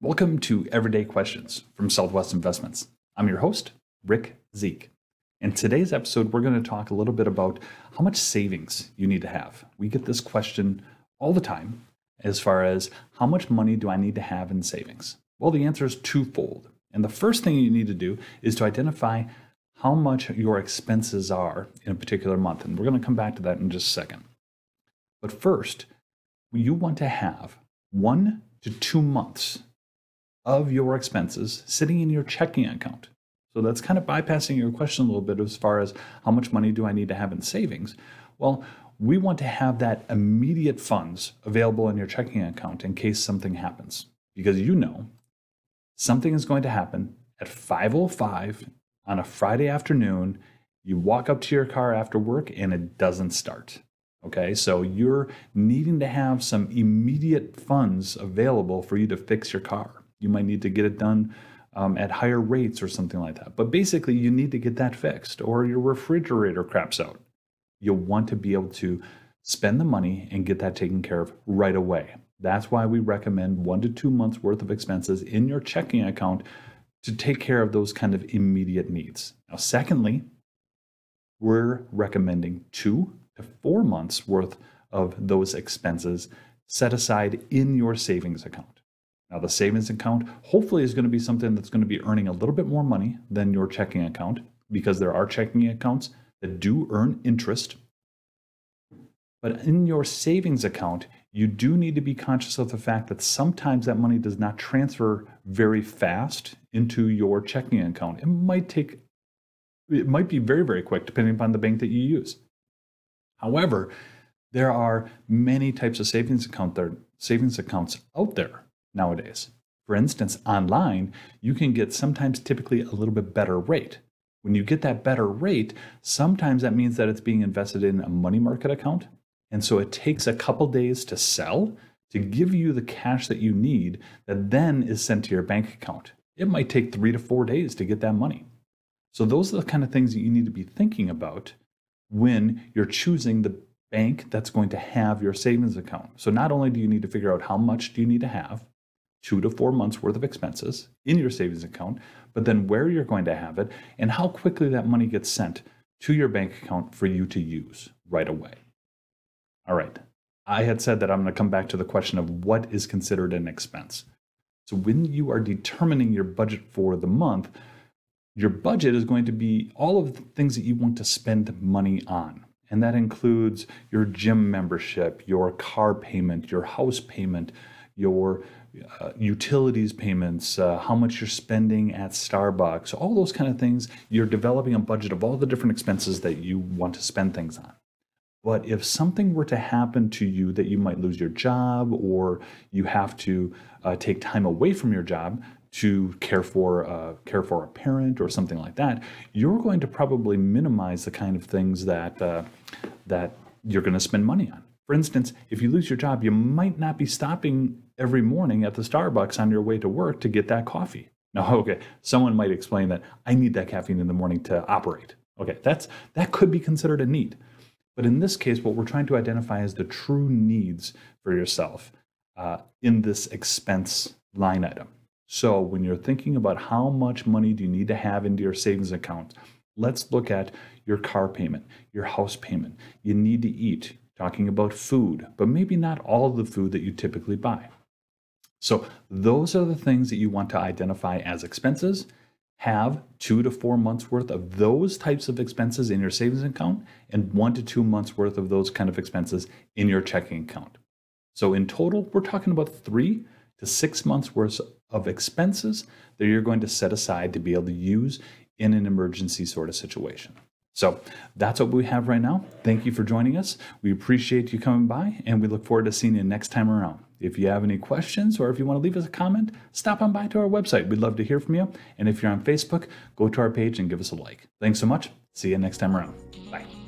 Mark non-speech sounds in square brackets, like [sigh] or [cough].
Welcome to Everyday Questions from Southwest Investments. I'm your host, Rick Zeke. In today's episode, we're going to talk a little bit about how much savings you need to have. We get this question all the time as far as how much money do I need to have in savings? Well, the answer is twofold. And the first thing you need to do is to identify how much your expenses are in a particular month. And we're going to come back to that in just a second. But first, you want to have one to two months of your expenses sitting in your checking account. So that's kind of bypassing your question a little bit as far as how much money do I need to have in savings? Well, we want to have that immediate funds available in your checking account in case something happens. Because you know something is going to happen at 5:05 on a Friday afternoon. You walk up to your car after work and it doesn't start. Okay, so you're needing to have some immediate funds available for you to fix your car. You might need to get it done um, at higher rates or something like that. But basically, you need to get that fixed, or your refrigerator craps out. You'll want to be able to spend the money and get that taken care of right away. That's why we recommend one to two months worth of expenses in your checking account to take care of those kind of immediate needs. Now, secondly, we're recommending two to four months worth of those expenses set aside in your savings account. Now, the savings account hopefully is going to be something that's going to be earning a little bit more money than your checking account because there are checking accounts that do earn interest. But in your savings account, you do need to be conscious of the fact that sometimes that money does not transfer very fast into your checking account. It might take, it might be very, very quick depending upon the bank that you use. However, there are many types of savings account there, savings accounts out there nowadays. For instance, online, you can get sometimes typically a little bit better rate. When you get that better rate, sometimes that means that it's being invested in a money market account. And so it takes a couple days to sell to give you the cash that you need that then is sent to your bank account. It might take three to four days to get that money. So those are the kind of things that you need to be thinking about when you're choosing the bank that's going to have your savings account. So not only do you need to figure out how much do you need to have, two to four months worth of expenses in your savings account, but then where you're going to have it and how quickly that money gets sent to your bank account for you to use right away. All right. I had said that I'm going to come back to the question of what is considered an expense. So when you are determining your budget for the month, your budget is going to be all of the things that you want to spend money on. And that includes your gym membership, your car payment, your house payment, your uh, utilities payments, uh, how much you're spending at Starbucks, all those kind of things. You're developing a budget of all the different expenses that you want to spend things on. But if something were to happen to you that you might lose your job or you have to uh, take time away from your job to care for uh, care for a parent or something like that, you're going to probably minimize the kind of things that uh, that you're going to spend money on. For instance, if you lose your job, you might not be stopping every morning at the Starbucks on your way to work to get that coffee. [laughs] Now, okay, someone might explain that I need that caffeine in the morning to operate. Okay, that's that could be considered a need. But in this case, what we're trying to identify is the true needs for yourself uh, in this expense line item. So when you're thinking about how much money do you need to have into your savings account, let's look at your car payment, your house payment. You need to eat, talking about food, but maybe not all the food that you typically buy. So, those are the things that you want to identify as expenses. Have two to four months worth of those types of expenses in your savings account and one to two months worth of those kind of expenses in your checking account. So, in total, we're talking about three to six months worth of expenses that you're going to set aside to be able to use in an emergency sort of situation. So that's what we have right now. Thank you for joining us. We appreciate you coming by, and we look forward to seeing you next time around. If you have any questions or if you want to leave us a comment, stop on by to our website. We'd love to hear from you. And if you're on Facebook, go to our page and give us a like. Thanks so much. See you next time around. Bye.